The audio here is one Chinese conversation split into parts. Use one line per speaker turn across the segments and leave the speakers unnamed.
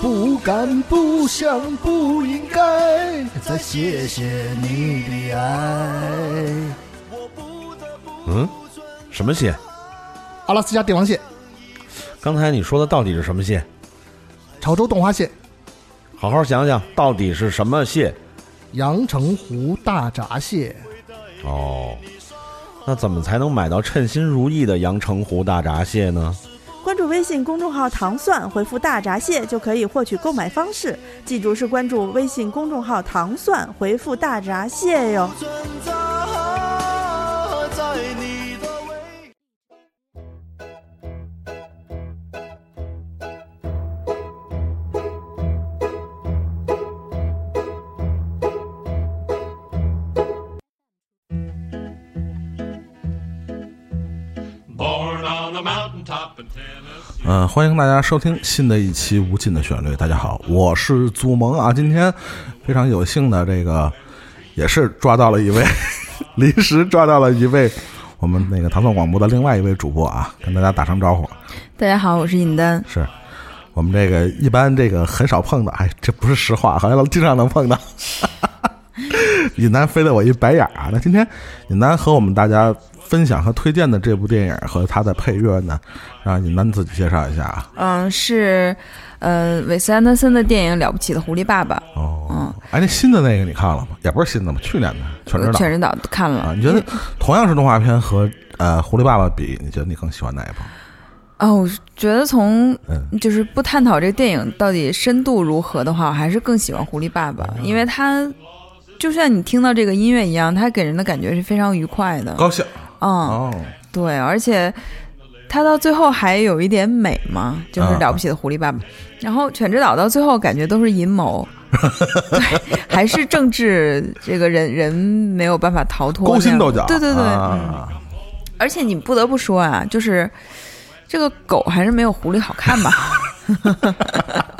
不敢、不想、不应该再谢谢你的爱。
嗯，什么蟹？
阿拉斯加帝王蟹、
刚才你说的到底是什么蟹？
潮州冻花蟹、
好好想想，到底是什么蟹？
阳澄湖大闸蟹。
哦，那怎么才能买到称心如意的阳澄湖大闸蟹呢？
关注微信公众号“糖蒜”，回复“大闸蟹”就可以获取购买方式。记住是关注微信公众号“糖蒜”，回复“大闸蟹”哟。
嗯，欢迎大家收听新的一期《无尽的旋律》。大家好，我是祖萌啊。今天非常有幸的，这个也是抓到了一位，临时抓到了一位我们那个唐宋广播的另外一位主播啊，跟大家打声招呼。
大家好，我是尹丹。
是我们这个一般这个很少碰到，哎，这不是实话，好像经常能碰到。尹丹飞了我一白眼儿啊！那今天尹丹和我们大家分享和推荐的这部电影和它的配乐呢，让你们自己介绍一下啊。
嗯，是呃韦斯安德森的电影《了不起的狐狸爸爸
哦，
嗯
哎，那新的那个你看了吗？也不是新的吧，去年的全知》，道
全知道看了。
啊。你觉得同样是动画片和呃狐狸爸爸比，你觉得你更喜欢哪一部？
哦，我觉得从
嗯
就是不探讨这个电影到底深度如何的话，我还是更喜欢《狐狸爸爸》，因为它就像你听到这个音乐一样，它给人的感觉是非常愉快的。
高兴
嗯，
哦，
对，而且他到最后还有一点美嘛，就是
啊
了不起的狐狸爸爸。然后犬之岛到最后感觉都是阴谋，对，还是政治这个人人没有办法逃脱
勾心斗角，
对对对，而且你不得不说啊，就是这个狗还是没有狐狸好看吧？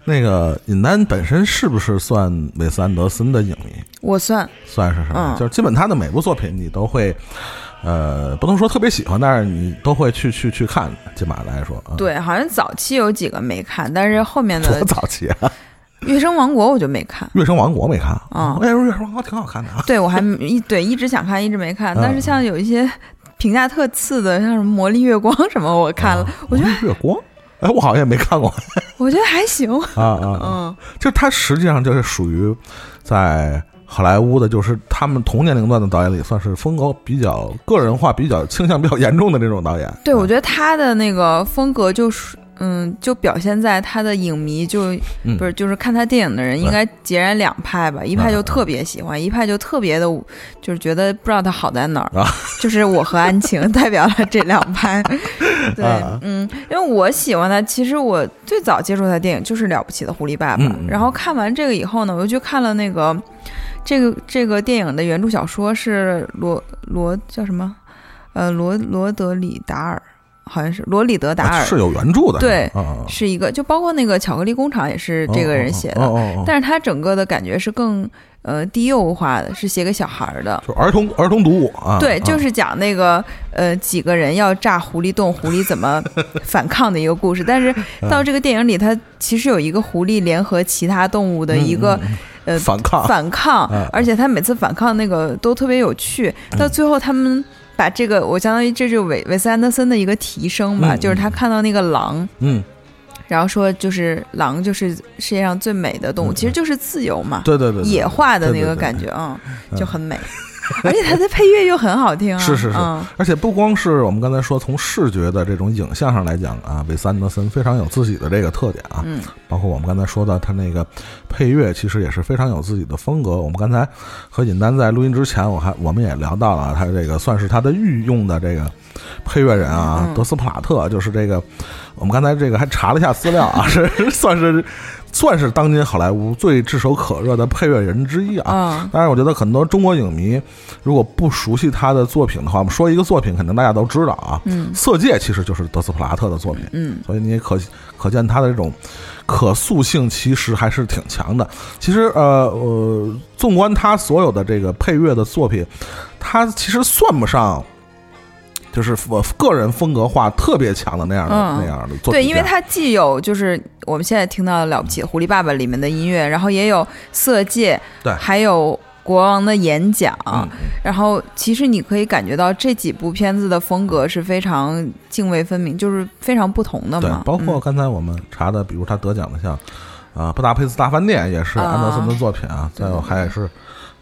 那个尹丹本身是不是算韦斯安德森的影迷？
我算
算是什么？
嗯
就是基本他的每部作品你都会，呃，不能说特别喜欢，但是你都会去去去看。起码来说，啊，
对，好像早期有几个没看，但是后面的
多 早期啊，《
月升王国》我就没看。
《月升王国》没看
啊
我也说《月升王国》挺好看的啊。
对我还一对一直想看，一直没看。
嗯
但是像有一些评价特次的，像什么《魔力月光》什么，我看了，我觉得
得月光，哎，我好像也没看过
我觉得还行。
啊啊，啊
嗯，
就它实际上就是属于在好莱坞的，就是他们同年龄段的导演里，算是风格比较个人化、比较倾向比较严重的这种导演。
对，我觉得他的那个风格就是。嗯，就表现在他的影迷就、
嗯
不是就是看他电影的人应该截然两派吧，一派就特别喜欢，一派就特别的，就是觉得不知道他好在哪儿。
啊
就是我和安晴 代表了这两派。对
啊，
嗯，因为我喜欢他，其实我最早接触他的电影就是《了不起的狐狸爸爸》然后看完这个以后呢，我又去看了那个这个这个电影的原著小说是罗罗叫什么？呃，罗罗德里达尔，好像是罗里德达尔，
啊是有原著的，
对是一个，就包括那个巧克力工厂也是这个人写的，但是他整个的感觉是更呃低幼化的，是写给小孩儿的。
就儿童儿童读物啊，
对，
啊
就是讲那个呃几个人要炸狐狸洞，狐狸怎么 反抗的一个故事。但是到这个电影里，它其实有一个狐狸联合其他动物的一个、呃
反抗。
反抗
嗯，
而且他每次反抗那个都特别有趣。到最后他们。把这个，我相当于这就是韦韦斯安德森的一个提升吧，
嗯
就是他看到那个狼，
嗯，
然后说就是狼就是世界上最美的动物，
嗯
其实就是自由嘛，
对对对，对
野化的那个感觉，啊，就很美，而且它的配乐又很好听啊，
是是是。
嗯，
而且不光是我们刚才说从视觉的这种影像上来讲啊，韦斯安德森非常有自己的这个特点啊，
嗯，
包括我们刚才说的他那个配乐，其实也是非常有自己的风格。我们刚才和尹丹在录音之前，我还我们也聊到了他这个算是他的御用的这个配乐人啊，
嗯。
德斯普拉特，就是这个我们刚才这个还查了一下资料啊，是算是算是当今好莱坞最炙手可热的配乐人之一啊。
嗯
当然，我觉得很多中国影迷如果不熟悉他的作品的话，我们说一个作品，肯定大家都知道啊。
嗯
色戒其实就是德斯普拉特的作品，
嗯
所以你也可可见他的这种可塑性其实还是挺强的。其实呃呃，纵观他所有的这个配乐的作品，他其实算不上就是我个人风格化特别强的那样的、
嗯
那样的作品
对，因为
架
它既有就是我们现在听到了不起的《狐狸爸爸》里面的音乐，然后也有《色戒》，
对。
还有国王的演讲，
嗯
然后其实你可以感觉到这几部片子的风格是非常泾渭分明，就是非常不同的
对包括刚才我们查的，比如他得奖的像啊《布达佩斯大饭店》也是
啊。
安德森的作品啊，再有还是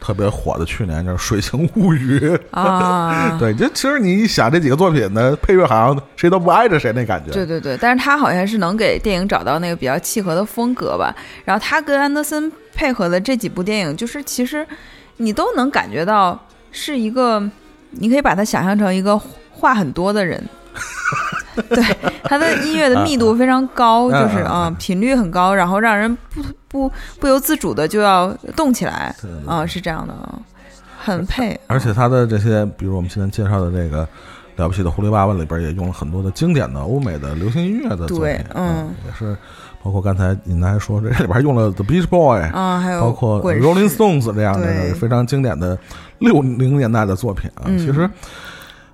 特别火的去年就是《水形物语》
啊，
对，就其实你一想这几个作品呢配乐，好像谁都不挨着谁那感觉。
对对对，但是他好像是能给电影找到那个比较契合的风格吧。然后他跟安德森配合的这几部电影，就是其实你都能感觉到是一个，你可以把它想象成一个话很多的人。对，它的音乐的密度非常高，
嗯
就是
嗯
啊频率很高，然后让人不不不由自主的就要动起来啊，是这样的，啊，很配。
而且他的这些，比如我们现在介绍的这个了不起的狐狸爸爸里边，也用了很多的经典的欧美的流行音乐的作品
对，
嗯
嗯，
也是包括刚才您还说这里边还用了 The Beach Boy，
啊，还有
包括 Rolling Stones 这样的非常经典的六零年代的作品啊。
嗯
其实，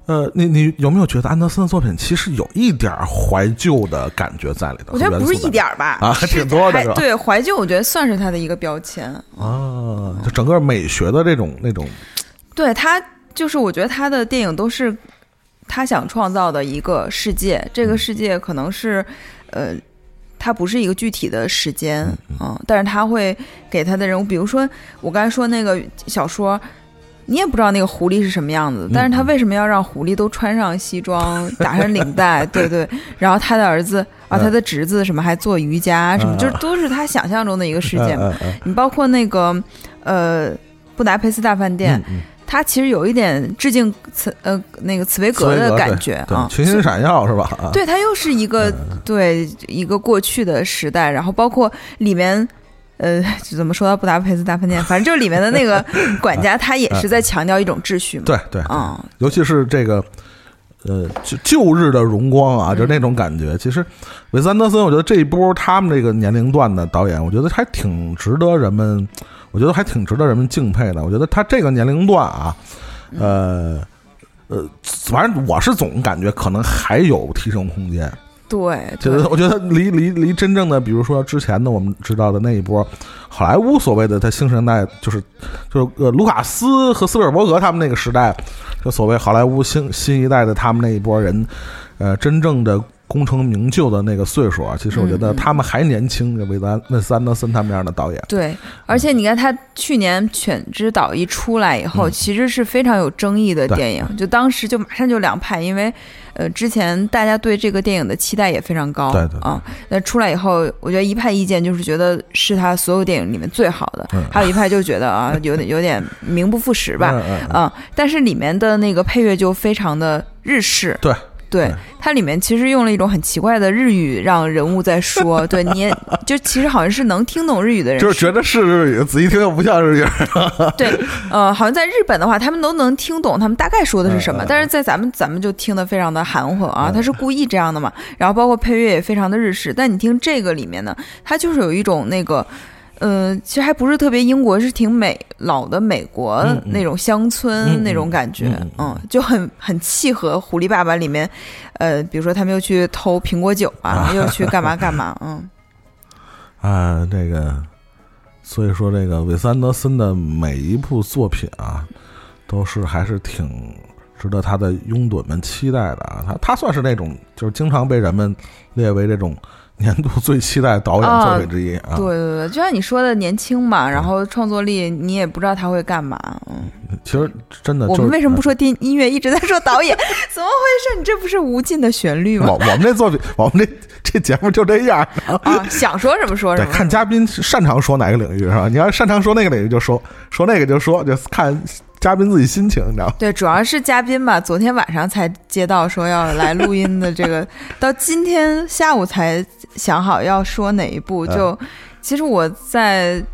呃，你你有没有觉得安德森的作品其实有一点儿怀旧的感觉在里头？
我觉得不是一点儿吧，
啊
是
挺多的
还
是吧
对，怀旧我觉得算是他的一个标签。
啊，就整个美学的这种那种，
对他，就是我觉得他的电影都是他想创造的一个世界，这个世界可能是呃。它不是一个具体的时间，嗯，但是他会给他的人物，比如说我刚才说那个小说，你也不知道那个狐狸是什么样子，但是他为什么要让狐狸都穿上西装，打上领带，对对，然后他的儿子啊，
嗯。
他的侄子什么还做瑜伽什么，
嗯
就是都是他想象中的一个世界。嘛。你包括那个呃布达佩斯大饭店，
嗯嗯。
它其实有一点致敬茨呃那个茨威格的感觉啊，
群星闪耀是吧？啊，
对，它又是一个、对一个过去的时代，然后包括里面。呃，怎么说到布达佩斯大饭店？反正就是里面的那个管家，他也是在强调一种秩序嘛。
对对，
嗯，
尤其是这个。呃，旧旧日的荣光啊，就那种感觉。其实，韦斯安德森，我觉得这一波他们这个年龄段的导演，我觉得还挺值得人们，我觉得还挺值得人们敬佩的。我觉得他这个年龄段啊，呃呃，反正我是总感觉可能还有提升空间。
对，对
就是我觉得离离离真正的，比如说之前的我们知道的那一波好莱坞所谓的他新生代，就是就是呃卢卡斯和斯皮尔伯格他们那个时代，就所谓好莱坞新新一代的他们那一波人，呃，真正的功成名就的那个岁数啊，其实我觉得他们还年轻，韦德安韦斯安德森他们这样的导演，
对，而且你看他去年《犬之岛》一出来以后，
嗯。
其实是非常有争议的电影，就当时就马上就两派，因为呃之前大家对这个电影的期待也非常高，
对对对。
啊，那出来以后，我觉得一派意见就是觉得是他所有电影里面最好的，
嗯。
还有一派就觉得啊 有点有点名不副实吧，
嗯嗯嗯。
啊，但是里面的那个配乐就非常的日式，
对。
对
对，
它里面其实用了一种很奇怪的日语，让人物在说，对，你也就其实好像是能听懂日语的人
就是觉得是日语，仔细听又不像日语。
对，呃，好像在日本的话，他们都能听懂他们大概说的是什么，但是在咱们咱们就听得非常的含混啊，
嗯
他是故意这样的嘛。然后包括配乐也非常的日式，但你听这个里面呢，它就是有一种那个。呃，其实还不是特别英国，是挺美老的美国
嗯嗯
那种乡村
嗯嗯
那种感觉，
嗯嗯
嗯，就很很契合《狐狸爸爸》里面，呃，比如说他们又去偷苹果酒啊，又去干嘛干嘛，嗯，
啊，这个，所以说这个韦斯安德森的每一部作品啊，都是还是挺值得他的拥趸们期待的啊。他他算是那种就是经常被人们列为这种年度最期待导演作品之一啊。
对对对，就像你说的，年轻嘛，然后创作力你也不知道他会干嘛，嗯。
其实真的、就是，
我们为什么不说电音乐，一直在说导演？怎么回事？你这不是无尽的旋律吗？
我我们这作品，我们这这节目就这样。
啊，想说什么说什，么。
看嘉宾擅长说哪个领域是吧？你要擅长说那个领域就说，说那个就说，就看嘉宾自己心情，你知道吗？
对，主要是嘉宾吧，昨天晚上才接到说要来录音的这个，到今天下午才想好要说哪一部。就其实我在，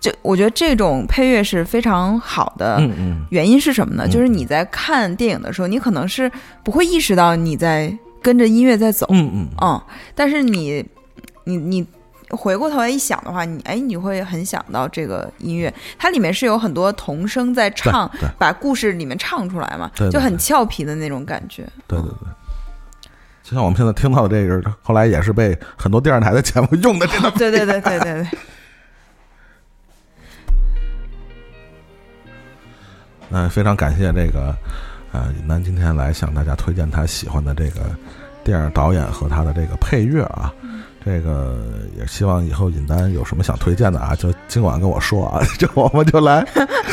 就 我觉得这种配乐是非常好的。
嗯嗯，
原因是什么呢？
嗯
就是你在看电影的时候，你可能是不会意识到你在跟着音乐在走，
嗯嗯
嗯，但是你，你你回过头来一想的话，你哎，你会很想到这个音乐，它里面是有很多童声在唱把故事里面唱出来嘛，
对对
就很俏皮的那种感觉。
对对对。就像我们现在听到的这个，后来也是被很多电视台的节目用的这个。
对对对对对对，
那非常感谢这个呃尹楠今天来向大家推荐他喜欢的这个电影导演和他的这个配乐啊。这个也希望以后尹丹有什么想推荐的啊，就尽管跟我说啊，就我们就来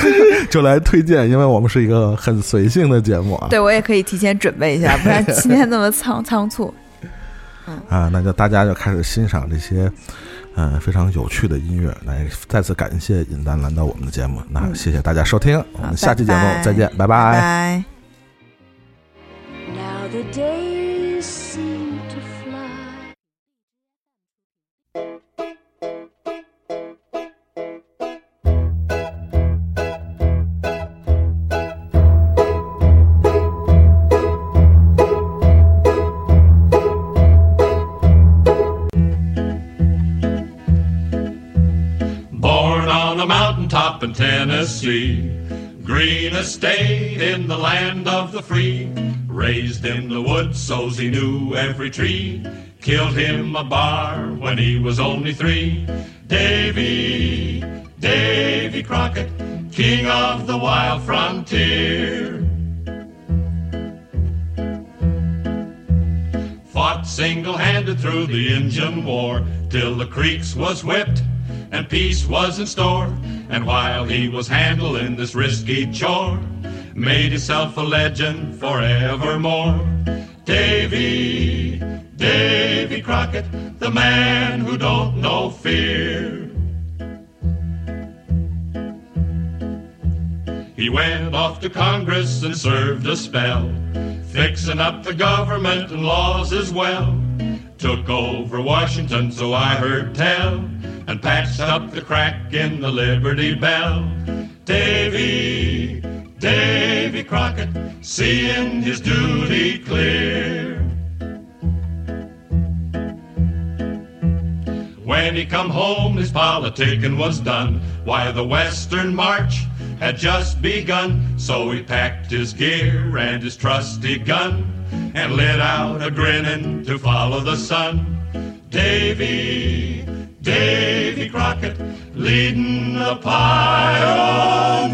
就来推荐，因为我们是一个很随性的节目啊。
对我也可以提前准备一下，不然今天那么仓仓促。
啊，那就大家就开始欣赏这些嗯、呃非常有趣的音乐。来，再次感谢尹丹来到我们的节目，那
嗯
谢谢大家收听，我们下期节目再见，拜
拜
Tennessee, green estate in the land of the free. Raised in the woods so's he knew every tree. Killed him a bar when he was only three. Davy, Davy Crockett, king of the wild frontier. Fought single-handed through the Indian War till the creeks was whipped and peace was in store. And while he was handling this risky chore, made himself a legend forevermore. Davy, Davy Crockett, the man who don't know fear. He went off to Congress and served a spell, fixing up the government and laws as well. Took over Washington, so I heard tell, and patched up the crack in the Liberty Bell. Davy, Davy Crockett, seeing his duty clear. When he come home, his politicking was done. Why, the Western March had just begun. So he packed his gear and his trusty gun and lit out a grinning to follow the sun. Davy, Davy Crockett, leading the pioneer.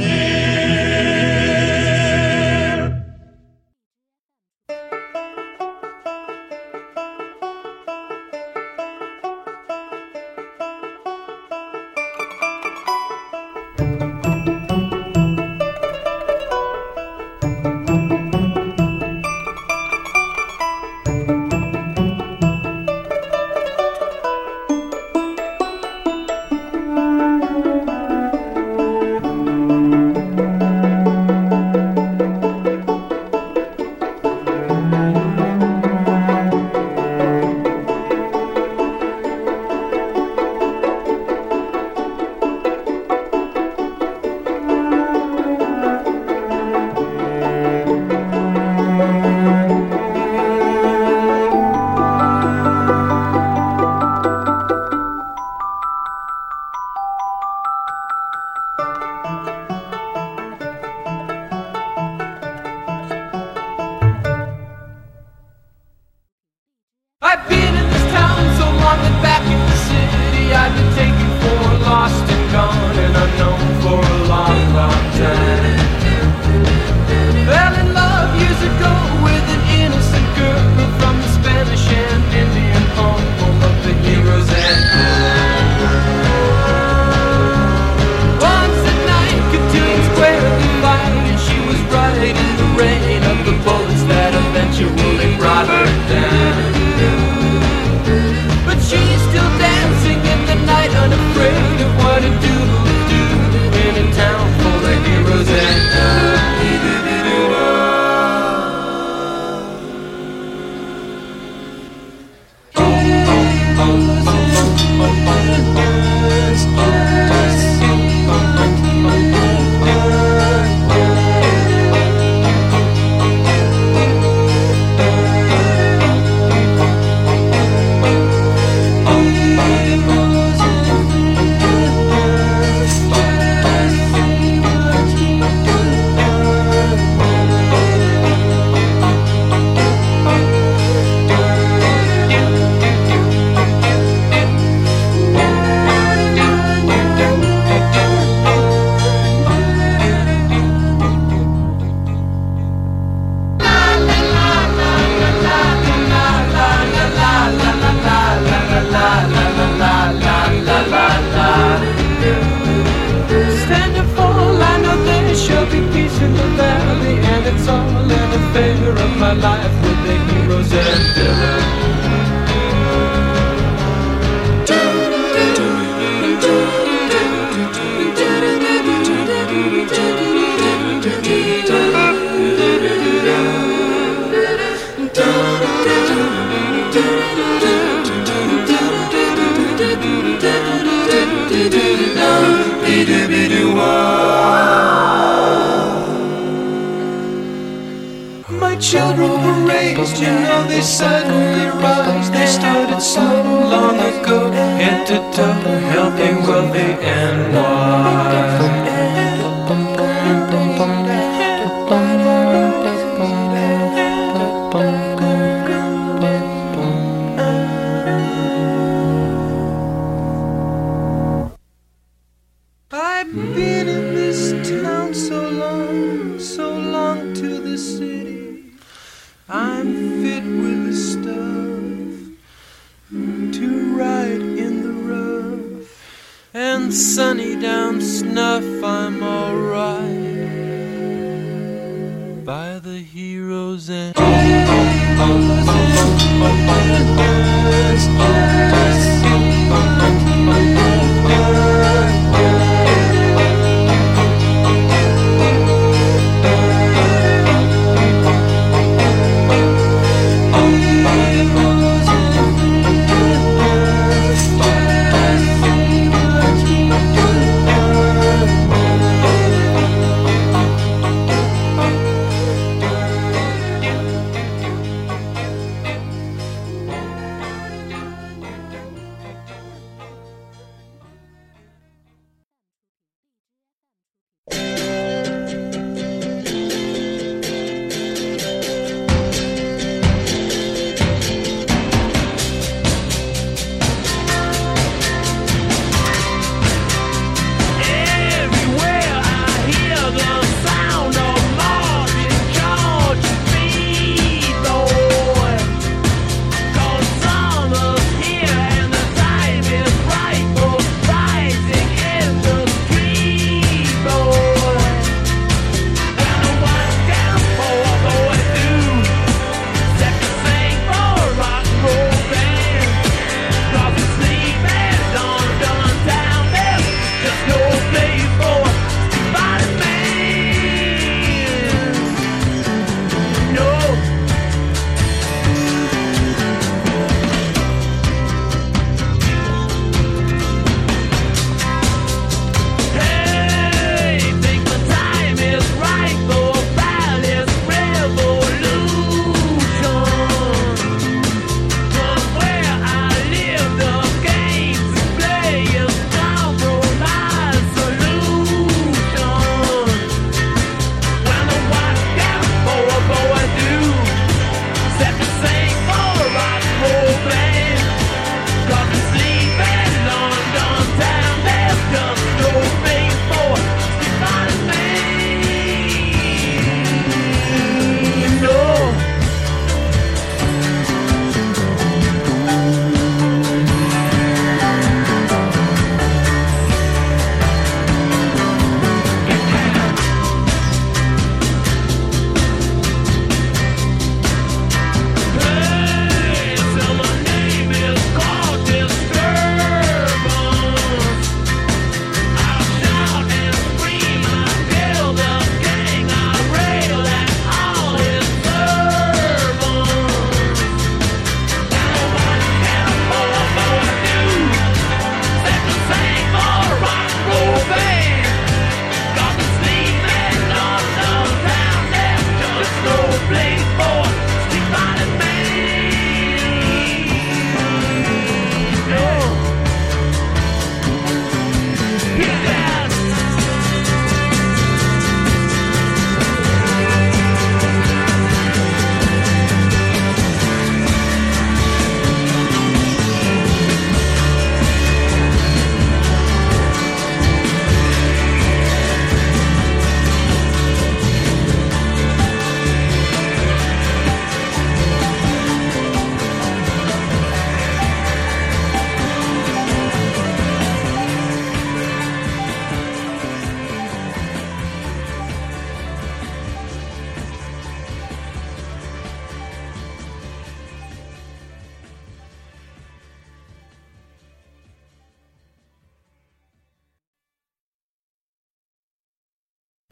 Been in this town so long, so long to the city. I'm fit with the stuff to ride in the rough and sunny down snuff. I'm alright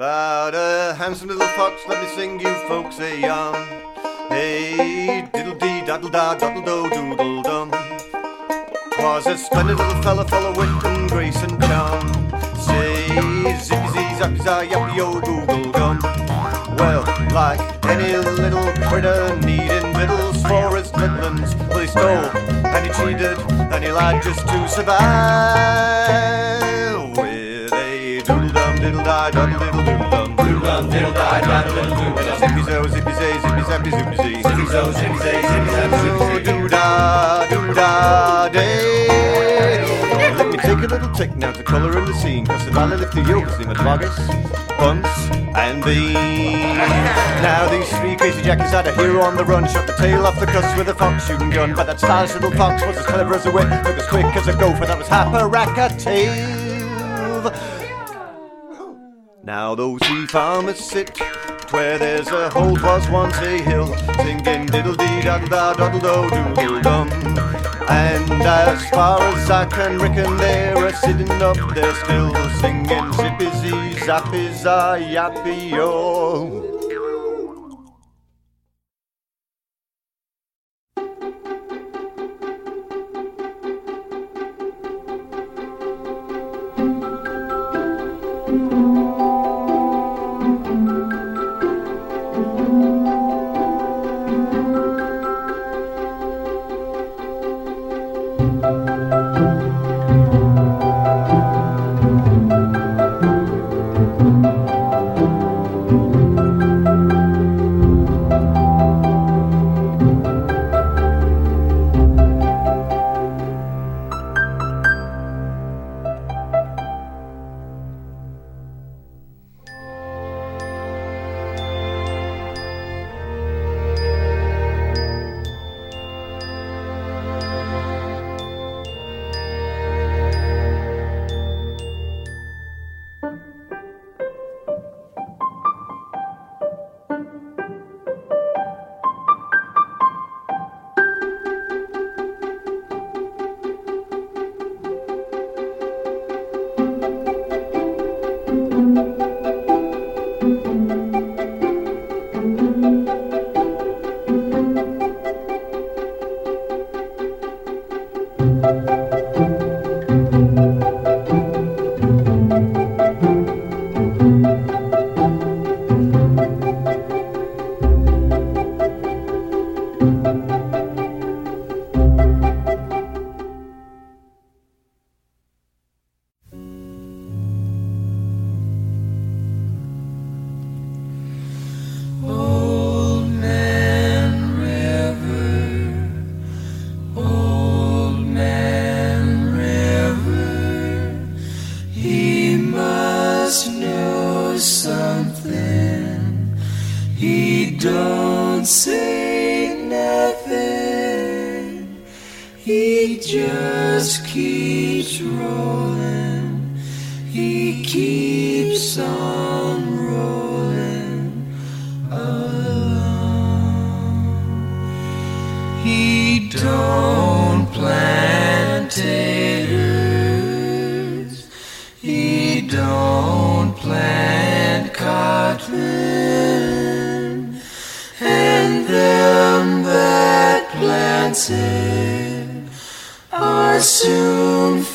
About a handsome little fox, let me sing you folks a yarn. Hey, diddle dee, daddle da, daddle do, doodle dum. Was a splendid little fella, full of wit and grace and charm. Say, zippy zee, zappy za, yappy yo, google gum. Well, like any little critter needing victuals for his midlands, well, he stole and he cheated and he lied just to survive. With a doodle dum, diddle die, doodle zippy zippy zee. Zippy zo, zippy zay, zippy zappy, zippy. Doo da, doo da, day. Let me take a little tick now to colour in the scene, cause the valley lift the yokes in the boggis, bunts, and beans. Now these three crazy jackies had a hero on the run, shot the tail off the cuss with a fox shooting gun. But that stylish little fox was as clever as a whip, looked as quick as a gopher, that was Happarackatave. Now those three farmers sit where there's a hole was once a hill, singing diddle dee daddle da daddle do dum. And as far as I can reckon, they're a sitting up there still, singing zippy zee zappy za yappy yo.
Keeps on rolling along. He don't plant taters. He don't plant cotton. And them that plants it are soon